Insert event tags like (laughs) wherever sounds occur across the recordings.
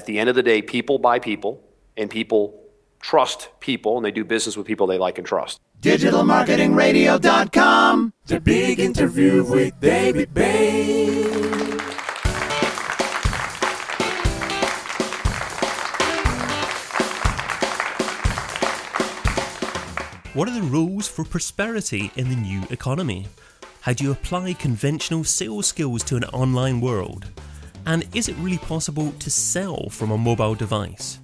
at the end of the day, people buy people, and people trust people, and they do business with people they like and trust. DigitalMarketingRadio.com. The big interview with David Bain. What are the rules for prosperity in the new economy? How do you apply conventional sales skills to an online world? And is it really possible to sell from a mobile device?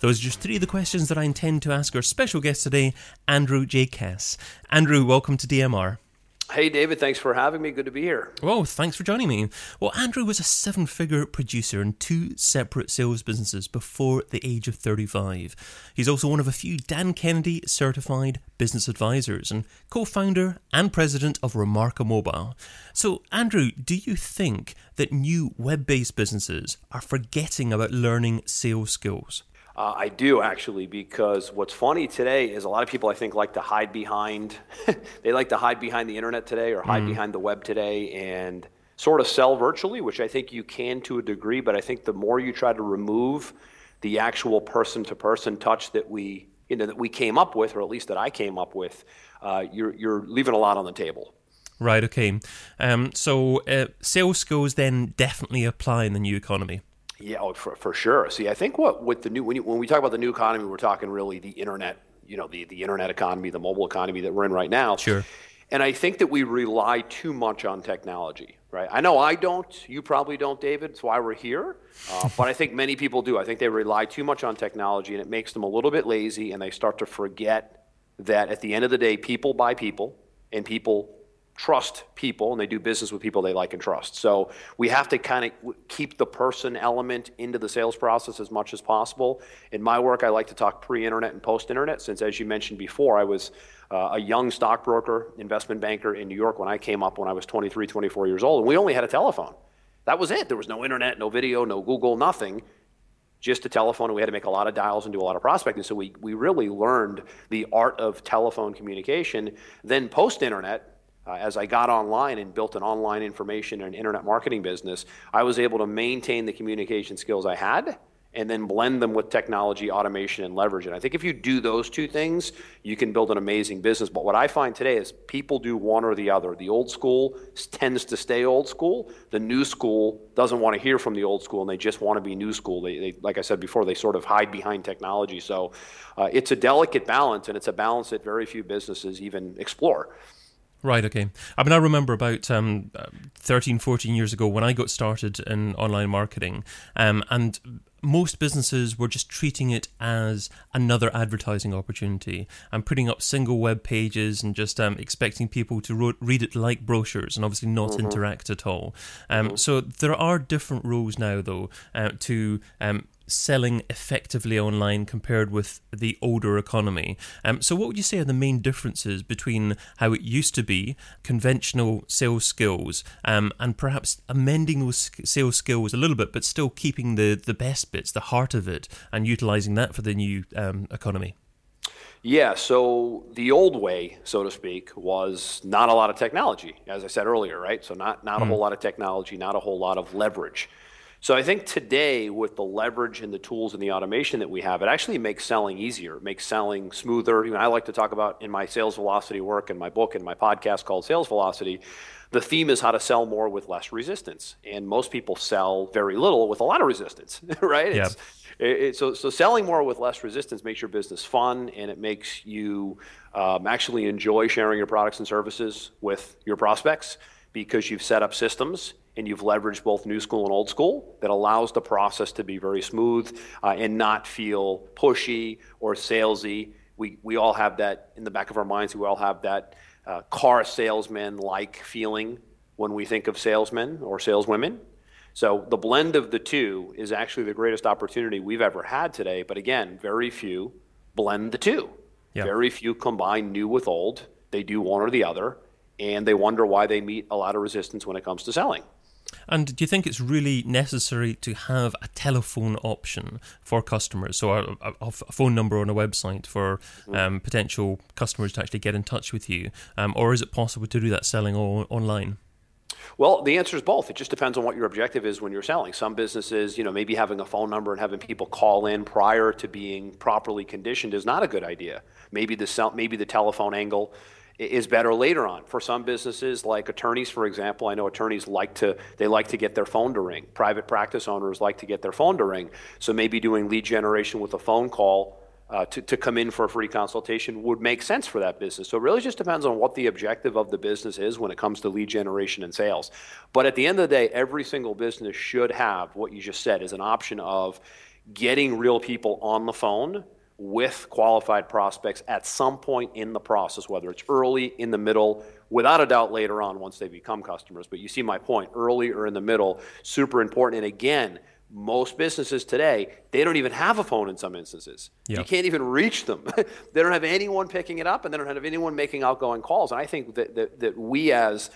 Those are just three of the questions that I intend to ask our special guest today, Andrew J. Cass. Andrew, welcome to DMR. Hey, David, thanks for having me. Good to be here. Well, thanks for joining me. Well, Andrew was a seven figure producer in two separate sales businesses before the age of 35. He's also one of a few Dan Kennedy certified business advisors and co founder and president of Remarka Mobile. So, Andrew, do you think that new web based businesses are forgetting about learning sales skills? Uh, I do actually, because what's funny today is a lot of people I think like to hide behind. (laughs) they like to hide behind the internet today or hide mm. behind the web today and sort of sell virtually, which I think you can to a degree. But I think the more you try to remove the actual person-to-person touch that we you know that we came up with, or at least that I came up with, uh, you're you're leaving a lot on the table. Right. Okay. Um, so uh, sales skills then definitely apply in the new economy. Yeah, oh, for, for sure. See, I think what with the new when, you, when we talk about the new economy, we're talking really the internet, you know, the the internet economy, the mobile economy that we're in right now. Sure. And I think that we rely too much on technology, right? I know I don't. You probably don't, David. It's why we're here. Uh, (laughs) but I think many people do. I think they rely too much on technology, and it makes them a little bit lazy, and they start to forget that at the end of the day, people buy people, and people trust people and they do business with people they like and trust. So we have to kind of keep the person element into the sales process as much as possible. In my work, I like to talk pre internet and post internet, since as you mentioned before, I was uh, a young stockbroker, investment banker in New York when I came up when I was 23, 24 years old, and we only had a telephone. That was it. There was no internet, no video, no Google, nothing just a telephone and we had to make a lot of dials and do a lot of prospecting so we, we really learned the art of telephone communication then post internet uh, as I got online and built an online information and internet marketing business, I was able to maintain the communication skills I had and then blend them with technology, automation, and leverage. And I think if you do those two things, you can build an amazing business. But what I find today is people do one or the other. The old school tends to stay old school. The new school doesn't want to hear from the old school, and they just want to be new school. They, they like I said before, they sort of hide behind technology. So uh, it's a delicate balance, and it's a balance that very few businesses even explore. Right, okay. I mean, I remember about um, 13, 14 years ago when I got started in online marketing, um, and most businesses were just treating it as another advertising opportunity and putting up single web pages and just um, expecting people to ro- read it like brochures and obviously not mm-hmm. interact at all. Um, mm-hmm. So there are different rules now, though, uh, to um, selling effectively online compared with the older economy. Um, so, what would you say are the main differences between how it used to be, conventional sales skills, um, and perhaps amending those sales skills a little bit, but still keeping the, the best bits, the heart of it, and utilizing that for the new um, economy? Yeah, so the old way, so to speak, was not a lot of technology, as I said earlier, right? So not not mm. a hmm. whole lot of technology, not a whole lot of leverage. So I think today, with the leverage and the tools and the automation that we have, it actually makes selling easier, it makes selling smoother. You know, I like to talk about in my sales velocity work and my book and my podcast called Sales Velocity. The theme is how to sell more with less resistance, and most people sell very little with a lot of resistance, (laughs) right? Yeah. It, it, so, so selling more with less resistance makes your business fun, and it makes you um, actually enjoy sharing your products and services with your prospects because you've set up systems and you've leveraged both new school and old school that allows the process to be very smooth uh, and not feel pushy or salesy. We, we all have that in the back of our minds. We all have that uh, car salesman like feeling when we think of salesmen or saleswomen. So the blend of the two is actually the greatest opportunity we've ever had today. But again, very few blend the two. Yep. Very few combine new with old. They do one or the other, and they wonder why they meet a lot of resistance when it comes to selling. And do you think it's really necessary to have a telephone option for customers? So, a, a, a phone number on a website for mm-hmm. um, potential customers to actually get in touch with you? Um, or is it possible to do that selling all, online? Well, the answer is both. It just depends on what your objective is when you're selling. Some businesses, you know, maybe having a phone number and having people call in prior to being properly conditioned is not a good idea. Maybe the cell, maybe the telephone angle is better later on. For some businesses, like attorneys, for example, I know attorneys like to they like to get their phone to ring. Private practice owners like to get their phone to ring. So maybe doing lead generation with a phone call uh, to, to come in for a free consultation would make sense for that business. So it really just depends on what the objective of the business is when it comes to lead generation and sales. But at the end of the day, every single business should have what you just said is an option of getting real people on the phone with qualified prospects at some point in the process, whether it's early, in the middle, without a doubt later on once they become customers. But you see my point, early or in the middle, super important. And again, most businesses today, they don't even have a phone in some instances. Yep. You can't even reach them. (laughs) they don't have anyone picking it up and they don't have anyone making outgoing calls. And I think that, that, that we as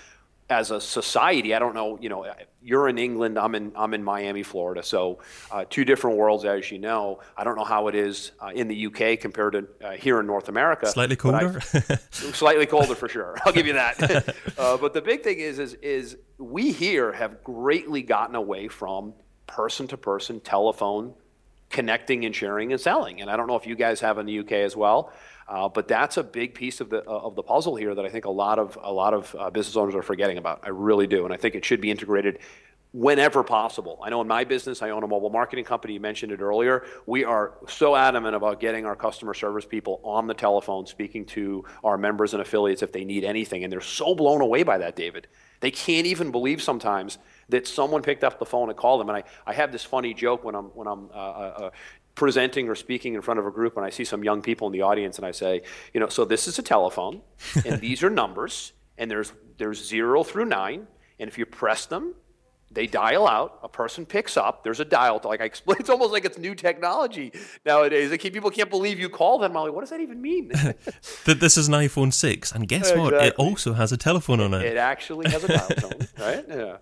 as a society, I don't know, you know, you're in England, I'm in, I'm in Miami, Florida. So uh, two different worlds, as you know. I don't know how it is uh, in the UK compared to uh, here in North America. Slightly colder? (laughs) slightly colder for sure. I'll give you that. (laughs) Uh, but the big thing is, is, is we here have greatly gotten away from person to person telephone connecting and sharing and selling. And I don't know if you guys have in the UK as well, uh, but that's a big piece of the uh, of the puzzle here that I think a lot of a lot of uh, business owners are forgetting about. I really do, and I think it should be integrated whenever possible. I know in my business, I own a mobile marketing company. You mentioned it earlier. We are so adamant about getting our customer service people on the telephone, speaking to our members and affiliates if they need anything, and they're so blown away by that, David. They can't even believe sometimes that someone picked up the phone and called them. And I, I have this funny joke when I'm, when I'm uh, uh, uh, presenting or speaking in front of a group and I see some young people in the audience and I say, you know, so this is a telephone and these are numbers and there's, there's zero through nine. And if you press them, they dial out. A person picks up. There's a dial. To, like I explained, (laughs) it's almost like it's new technology nowadays. Like people can't believe you call them. I'm like, what does that even mean? (laughs) that this is an iPhone six, and guess exactly. what? It also has a telephone on it. It actually has a dial tone, (laughs) right? Yeah.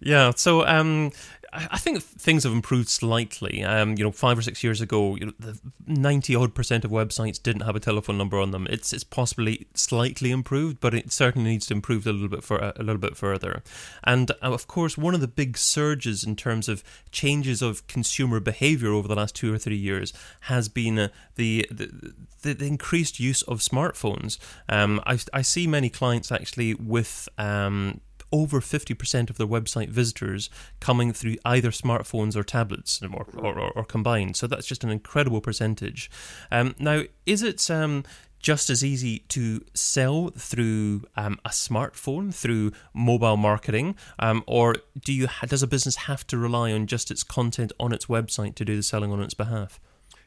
Yeah. So um, I think things have improved slightly. Um, you know, five or six years ago, you know, ninety odd percent of websites didn't have a telephone number on them. It's it's possibly slightly improved, but it certainly needs to improve a little bit for a little bit further. And uh, of course, one of the big surges in terms of changes of consumer behavior over the last two or three years has been uh, the, the, the increased use of smartphones. Um, I I see many clients actually with um over 50% of their website visitors coming through either smartphones or tablets or, or, or, or combined. So that's just an incredible percentage. Um, now, is it um, just as easy to sell through um, a smartphone, through mobile marketing, um, or do you does a business have to rely on just its content on its website to do the selling on its behalf?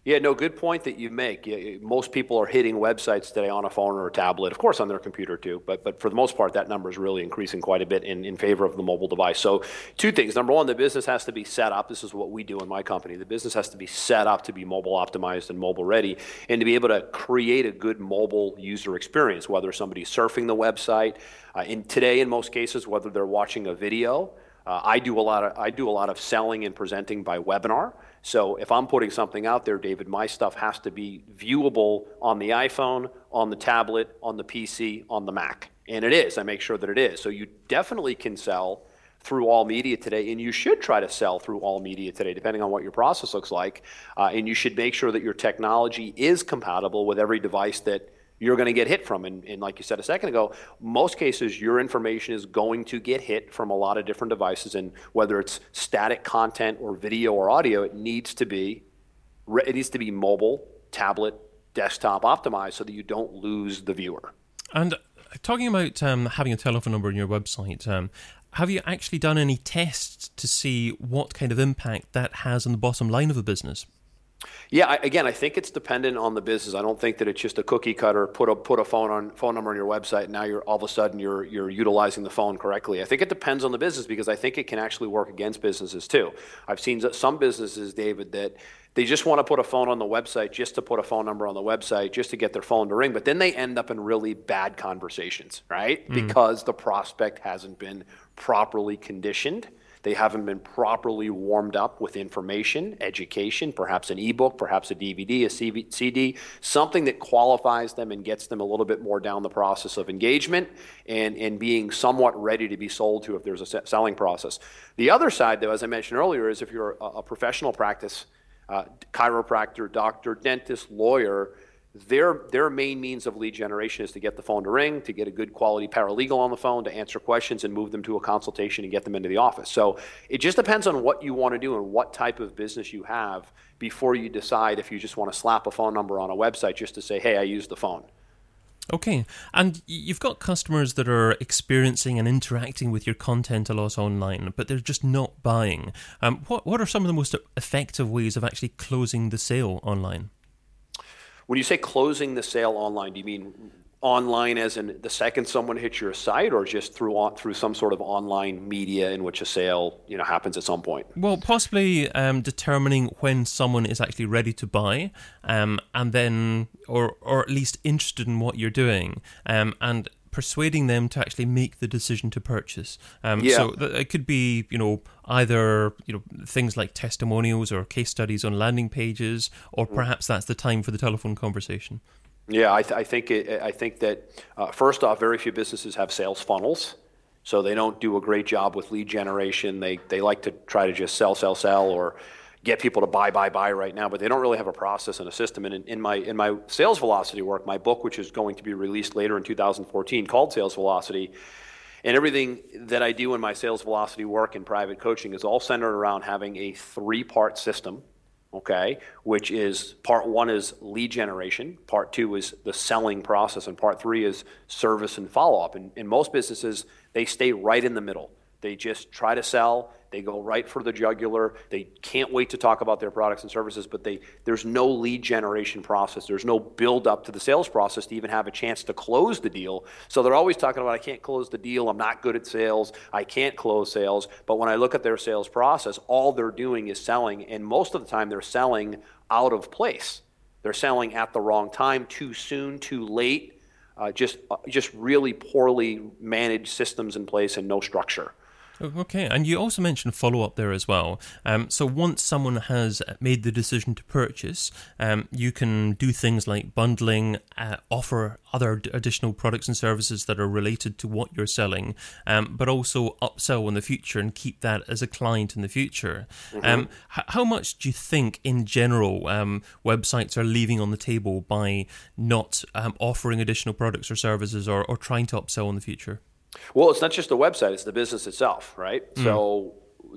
Yeah, no, good point that you make. Most people are hitting websites today on a phone or a tablet, of course on their computer too, but, but for the most part, that number is really increasing quite a bit in, in favor of the mobile device. So, two things. Number one, the business has to be set up. This is what we do in my company. The business has to be set up to be mobile optimized and mobile ready and to be able to create a good mobile user experience, whether somebody's surfing the website, uh, in today, in most cases, whether they're watching a video. Uh, I do a lot of I do a lot of selling and presenting by webinar. So if I'm putting something out there, David, my stuff has to be viewable on the iPhone, on the tablet, on the PC, on the Mac. And it is. I make sure that it is. So you definitely can sell through all media today, and you should try to sell through all media today, depending on what your process looks like. Uh, and you should make sure that your technology is compatible with every device that you're going to get hit from. And, and, like you said a second ago, most cases your information is going to get hit from a lot of different devices. And whether it's static content or video or audio, it needs to be it needs to be mobile, tablet, desktop optimized so that you don't lose the viewer. And talking about um, having a telephone number on your website, um, have you actually done any tests to see what kind of impact that has on the bottom line of a business? Yeah, I, again, I think it's dependent on the business. I don't think that it's just a cookie cutter. Put a put a phone on phone number on your website. And now you're all of a sudden you're you're utilizing the phone correctly. I think it depends on the business because I think it can actually work against businesses too. I've seen some businesses, David, that they just want to put a phone on the website just to put a phone number on the website just to get their phone to ring, but then they end up in really bad conversations, right? Mm. Because the prospect hasn't been properly conditioned They haven't been properly warmed up with information, education, perhaps an ebook, perhaps a DVD, a CD, something that qualifies them and gets them a little bit more down the process of engagement and, and being somewhat ready to be sold to if there's a selling process. The other side, though, as I mentioned earlier, is if you're a, a professional practice, uh, chiropractor, doctor, dentist, lawyer, their, their main means of lead generation is to get the phone to ring, to get a good quality paralegal on the phone, to answer questions and move them to a consultation and get them into the office. So it just depends on what you want to do and what type of business you have before you decide if you just want to slap a phone number on a website just to say, hey, I use the phone. Okay, and you've got customers that are experiencing and interacting with your content a lot online, but they're just not buying. Um, what what are some of the most effective ways of actually closing the sale online? When you say closing the sale online, do you mean online as in the second someone hits your site or just through on, through some sort of online media in which a sale you know happens at some point? Well possibly um, determining when someone is actually ready to buy um, and then or or at least interested in what you're doing. Um, and persuading them to actually make the decision to purchase. Um, yeah. So th- it could be, you know, either you know things like testimonials or case studies on landing pages, or mm. perhaps that's the time for the telephone conversation. Yeah, I, th- I think it, I think that uh, first off, very few businesses have sales funnels, so they don't do a great job with lead generation. They they like to try to just sell, sell, sell, or get people to buy, buy, buy right now, but they don't really have a process and a system. And in, in, my in my sales velocity work, my book, which is going to be released later in 2014, called Sales Velocity, and everything that I do in my sales velocity work and private coaching is all centered around having a three-part system. Okay, which is part one is lead generation, part two is the selling process, and part three is service and follow up. And in most businesses, they stay right in the middle. They just try to sell they go right for the jugular. They can't wait to talk about their products and services, but they, there's no lead generation process. There's no build up to the sales process to even have a chance to close the deal. So they're always talking about, I can't close the deal. I'm not good at sales. I can't close sales. But when I look at their sales process, all they're doing is selling. And most of the time, they're selling out of place. They're selling at the wrong time, too soon, too late. Uh, just, uh, just really poorly managed systems in place and no structure. Okay, and you also mentioned follow up there as well. Um, so once someone has made the decision to purchase, um, you can do things like bundling, uh, offer other additional products and services that are related to what you're selling, um, but also upsell in the future and keep that as a client in the future. Mm-hmm. Um, h- how much do you think, in general, um, websites are leaving on the table by not um, offering additional products or services or, or trying to upsell in the future? Well, it's not just the website, it's the business itself, right? Mm. So,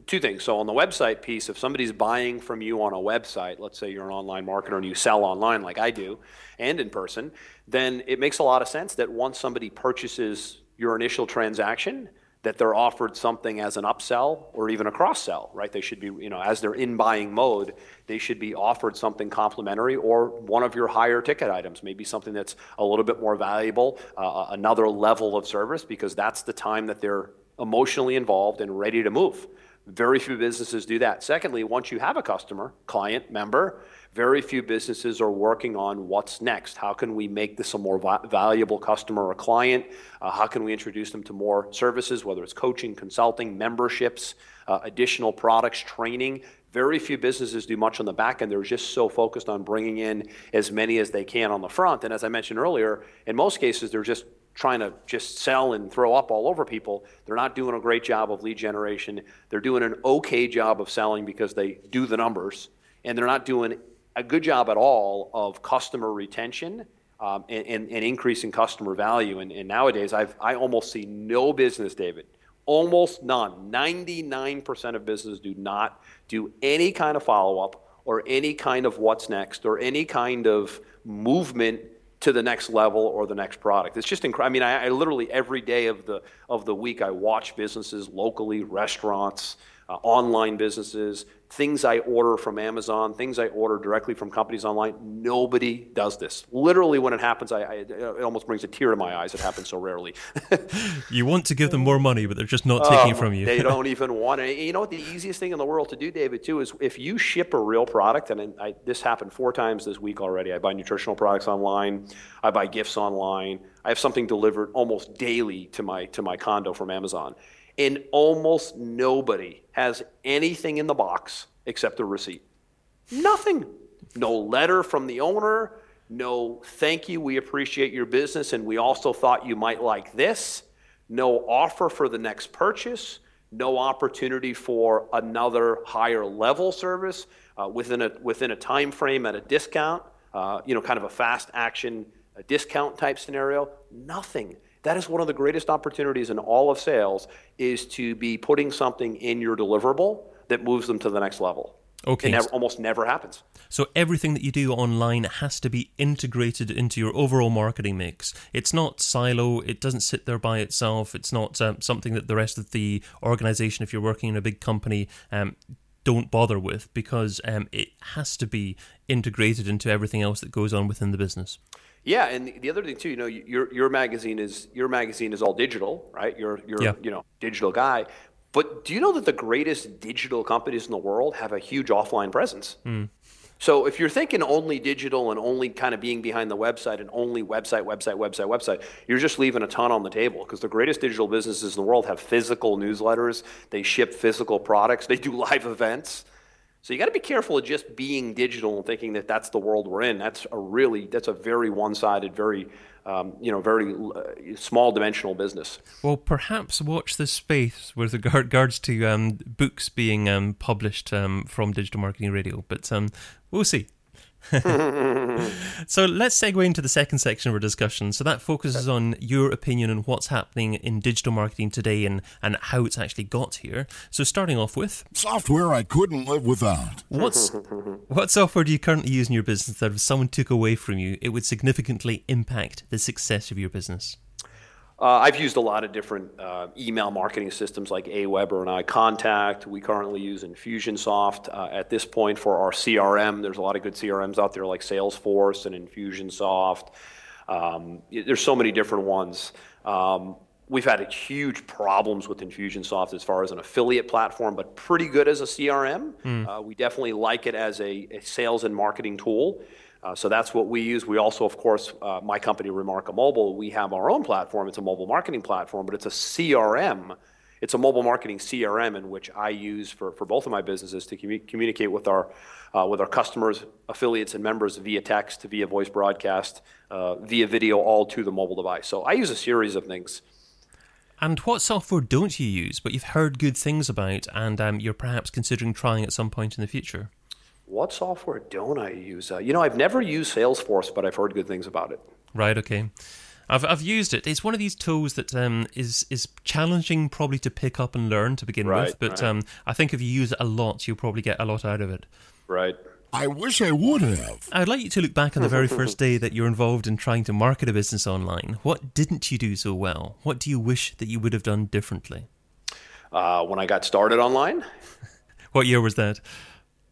two things. So, on the website piece, if somebody's buying from you on a website, let's say you're an online marketer and you sell online like I do and in person, then it makes a lot of sense that once somebody purchases your initial transaction, that they're offered something as an upsell or even a cross sell, right? They should be, you know, as they're in buying mode, they should be offered something complimentary or one of your higher ticket items, maybe something that's a little bit more valuable, uh, another level of service, because that's the time that they're emotionally involved and ready to move. Very few businesses do that. Secondly, once you have a customer, client, member, very few businesses are working on what's next. How can we make this a more va- valuable customer or client? Uh, how can we introduce them to more services, whether it's coaching, consulting, memberships, uh, additional products, training? Very few businesses do much on the back end. They're just so focused on bringing in as many as they can on the front. And as I mentioned earlier, in most cases, they're just trying to just sell and throw up all over people. They're not doing a great job of lead generation. They're doing an okay job of selling because they do the numbers, and they're not doing a good job at all of customer retention um, and, and, and, increasing customer value. And, and nowadays, I've, I almost see no business, David, almost none. 99% of businesses do not do any kind of follow up or any kind of what's next or any kind of movement to the next level or the next product. It's just incredible. I mean, I, I, literally every day of the of the week I watch businesses locally, restaurants, uh, online businesses, things I order from Amazon, things I order directly from companies online. Nobody does this. Literally, when it happens, I, I, it almost brings a tear to my eyes. It happens so rarely. (laughs) you want to give them more money, but they're just not taking um, from you. they don't (laughs) even want it. You know what? The easiest thing in the world to do, David, too, is if you ship a real product, and I, this happened four times this week already. I buy nutritional products online. I buy gifts online. I have something delivered almost daily to my to my condo from Amazon, and almost nobody has anything in the box except a receipt. Nothing. No letter from the owner. No, thank you. We appreciate your business and we also thought you might like this. No offer for the next purchase. No opportunity for another higher level service uh, within a within a time frame at a discount. Uh, you know, kind of a fast action a discount type scenario. Nothing. That is one of the greatest opportunities in all of sales is to be putting something in your deliverable that moves them to the next level. Okay. It never, almost never happens. So everything that you do online has to be integrated into your overall marketing mix. It's not silo. It doesn't sit there by itself. It's not um, something that the rest of the organization, if you're working in a big company, um, don't bother with because um, it has to be integrated into everything else that goes on within the business. Yeah, and the other thing too, you know, your your magazine is your magazine is all digital, right? You're you're Yeah. you know digital guy. But do you know that the greatest digital companies in the world have a huge offline presence? Hmm. So if you're thinking only digital and only kind of being behind the website and only website, website, website, website, you're just leaving a ton on the table because the greatest digital businesses in the world have physical newsletters, they ship physical products, they do live (laughs) events. So you got to be careful of just being digital and thinking that that's the world we're in. That's a really that's a very one-sided, very um, you know, very uh, small dimensional business. Well, perhaps watch this space with regards to um, books being um, published um, from Digital Marketing Radio, but um, we'll see. (laughs) so let's segue into the second section of our discussion. So that focuses on your opinion on what's happening in digital marketing today and, and how it's actually got here. So starting off with, Software I couldn't live without. what's what software do you currently use in your business that if someone took away from you, it would significantly impact the success of your business? Uh, I've used a lot of different uh, email marketing systems like Aweber and iContact. We currently use Infusionsoft uh, at this point for our CRM. There's a lot of good CRMs out there like Salesforce and Infusionsoft. Um, there's so many different ones. Um, we've had huge problems with Infusionsoft as far as an affiliate platform, but pretty good as a CRM. Uh, we definitely like it as a, a sales and marketing tool. Uh, so that's what we use. We also, of course, uh, my company, Remarka Mobile, we have our own platform. It's a mobile marketing platform, but it's a CRM. It's a mobile marketing CRM in which I use for, for both of my businesses to commu- communicate with our, uh, with our customers, affiliates, and members via text, via voice broadcast, via video, all to the mobile device. So I use a series of things. And what software don't you use, but you've heard good things about, and um, you're perhaps considering trying at some point in the future? What software don't I use? Uh, you know, I've never used Salesforce, but I've heard good things about it. Right. Okay. I've I've used it. It's one of these tools that um, is is challenging probably to pick up and learn to begin Right, with, but right. um, I think if you use it a lot, you'll probably get a lot out of it. Right. I wish I would have. I'd like you to look back on the very first (laughs) day that you're involved in trying to market a business online. What didn't you do so well? What do you wish that you would have done differently? Uh, when I got started online, (laughs) What year was that?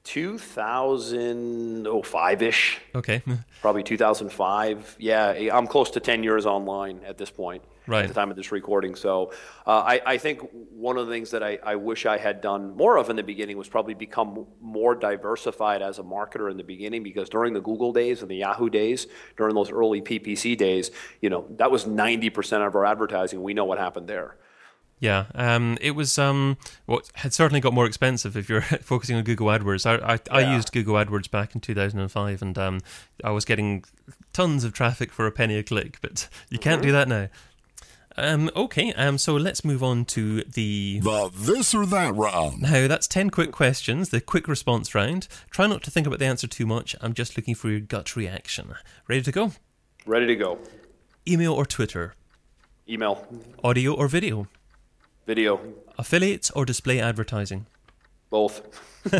2005 ish. Okay. (laughs) probably 2005. Yeah, I'm close to 10 years online at this point. Right. At the time of this recording. So uh, I, I think one of the things that I, I wish I had done more of in the beginning was probably become more diversified as a marketer in the beginning because during the Google days and the Yahoo days, during those early PPC days, you know, that was 90% of our advertising. We know what happened there. Yeah, um, it was um, well, had certainly got more expensive if you're (laughs) focusing on Google AdWords. I I, I used Google AdWords back in 2005, and um, I was getting tons of traffic for a penny a click. But (laughs) you can't Mm-hmm. do that now. Um, okay, um, so let's move on to the. The this or that round. Now that's ten quick questions, the quick response round. Try not to think about the answer too much. I'm just looking for your gut reaction. Ready to go? Ready to go. Email or Twitter? Email, Audio or video? Video, Affiliates or display advertising? both. (laughs)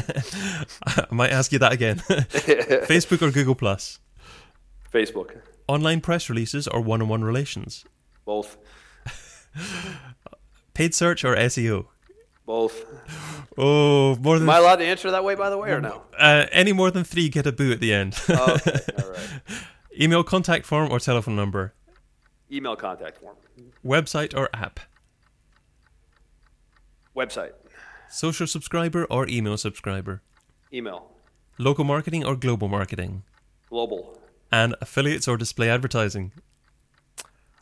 I might ask you that again. (laughs) Facebook or Google Plus? Facebook, Online press releases or one-on-one relations? both. (laughs) Paid search or SEO? Both. Oh, more than Am I allowed to answer that way, by the way, or no? uh, any more than three get a boo at the end. Okay, all right. Email contact form or telephone number? Email contact form. Website or app? Website. Social subscriber or email subscriber? Email. Local marketing or global marketing? Global. And affiliates or display advertising?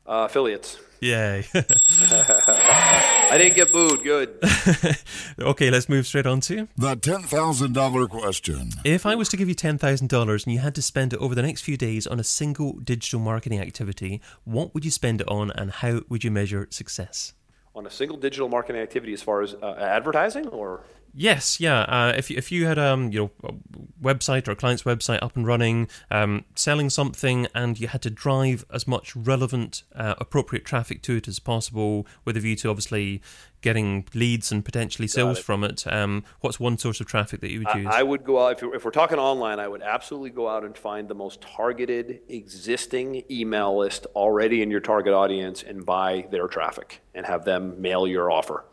Uh, affiliates. Yay. I (laughs) I didn't get booed. Good. (laughs) okay, let's move straight on to. The $10,000 question. If I was to give you $10,000 and you had to spend it over the next few days on a single digital marketing activity, what would you spend it on and how would you measure success? On a single digital marketing activity as far as uh, advertising or? Yes, yeah. Uh, if if you had um you know website or a client's website up and running, um, selling something, and you had to drive as much relevant, uh, appropriate traffic to it as possible, with a view to obviously getting leads and potentially sales it. from it. Um, what's one source of traffic that you would use? I, I would go out if, if we're talking online. I would absolutely go out and find the most targeted existing email list already in your target audience and buy their traffic and have them mail your offer.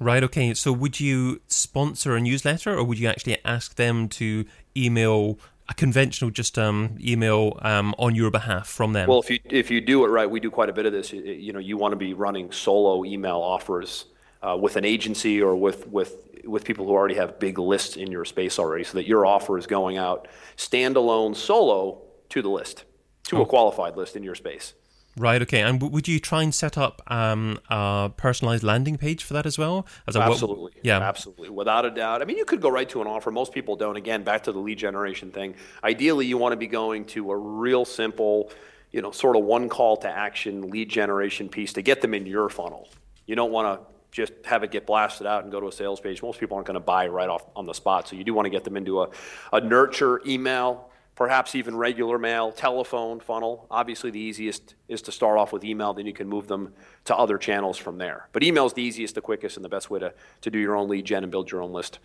Right. Okay. So, would you sponsor a newsletter, or would you actually ask them to email a conventional just um, email um, on your behalf from them? Well, if you if you do it right, we do quite a bit of this. You, you know, you want to be running solo email offers uh, with an agency or with with with people who already have big lists in your space already, so that your offer is going out standalone solo to the list, to oh. a qualified list in your space. Right. Okay. And w- would you try and set up um, a personalized landing page for that as well? As a, absolutely. yeah. Absolutely. Without a doubt. I mean, you could go right to an offer. Most people don't. Again, back to the lead generation thing. Ideally, you want to be going to a real simple, you know, sort of one call to action lead generation piece to get them in your funnel. You don't want to just have it get blasted out and go to a sales page. Most people aren't going to buy right off on the spot. So you do want to get them into a, a nurture email perhaps even regular mail, telephone funnel. Obviously, the easiest is to start off with email, then you can move them to other channels from there. But email is the easiest, the quickest, and the best way to, to do your own lead gen and build your own list.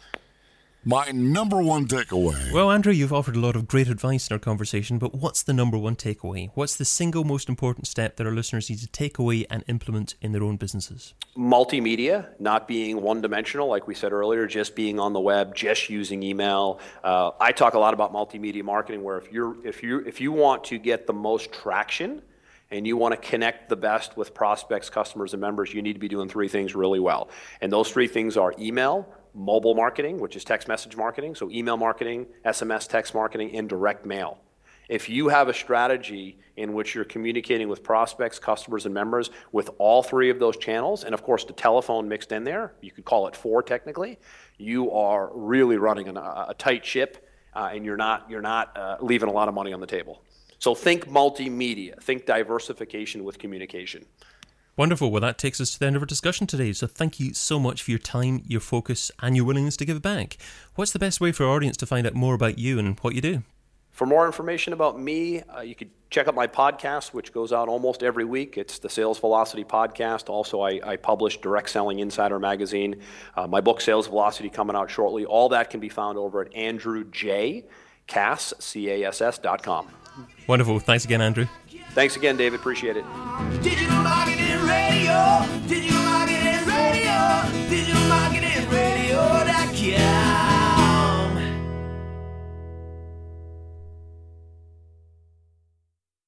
My number one takeaway. Well, Andrew, you've offered a lot of great advice in our conversation, but what's the number one takeaway? What's the single most important step that our listeners need to take away and implement in their own businesses? Multimedia, not being one dimensional, like we said earlier, just being on the web, just using email. Uh, I talk a lot about multimedia marketing, where if you're if you if you want to get the most traction, and you want to connect the best with prospects, customers, and members, you need to be doing three things really well. And those three things are email, mobile marketing, which is text message marketing, so email marketing, SMS text marketing, and direct mail. If you have a strategy in which you're communicating with prospects, customers, and members with all three of those channels, and of course the telephone mixed in there, you could call it four technically, you are really running a, a tight ship uh, and you're not, you're not uh, leaving a lot of money on the table. So think multimedia, think diversification with communication. Wonderful. Well, that takes us to the end of our discussion today. So thank you so much for your time, your focus, and your willingness to give back. What's the best way for our audience to find out more about you and what you do? For more information about me, uh, you could check out my podcast, which goes out almost every week. It's the Sales Velocity Podcast. Also, I, I publish Direct Selling Insider Magazine. Uh, my book, Sales Velocity, coming out shortly. All that can be found over at Andrew J. Cass, C-A-S-S dot com. Wonderful. Thanks again, Andrew. Thanks again, David. Appreciate it. Digital marketing radio. Digital marketing radio. Digital marketing radio.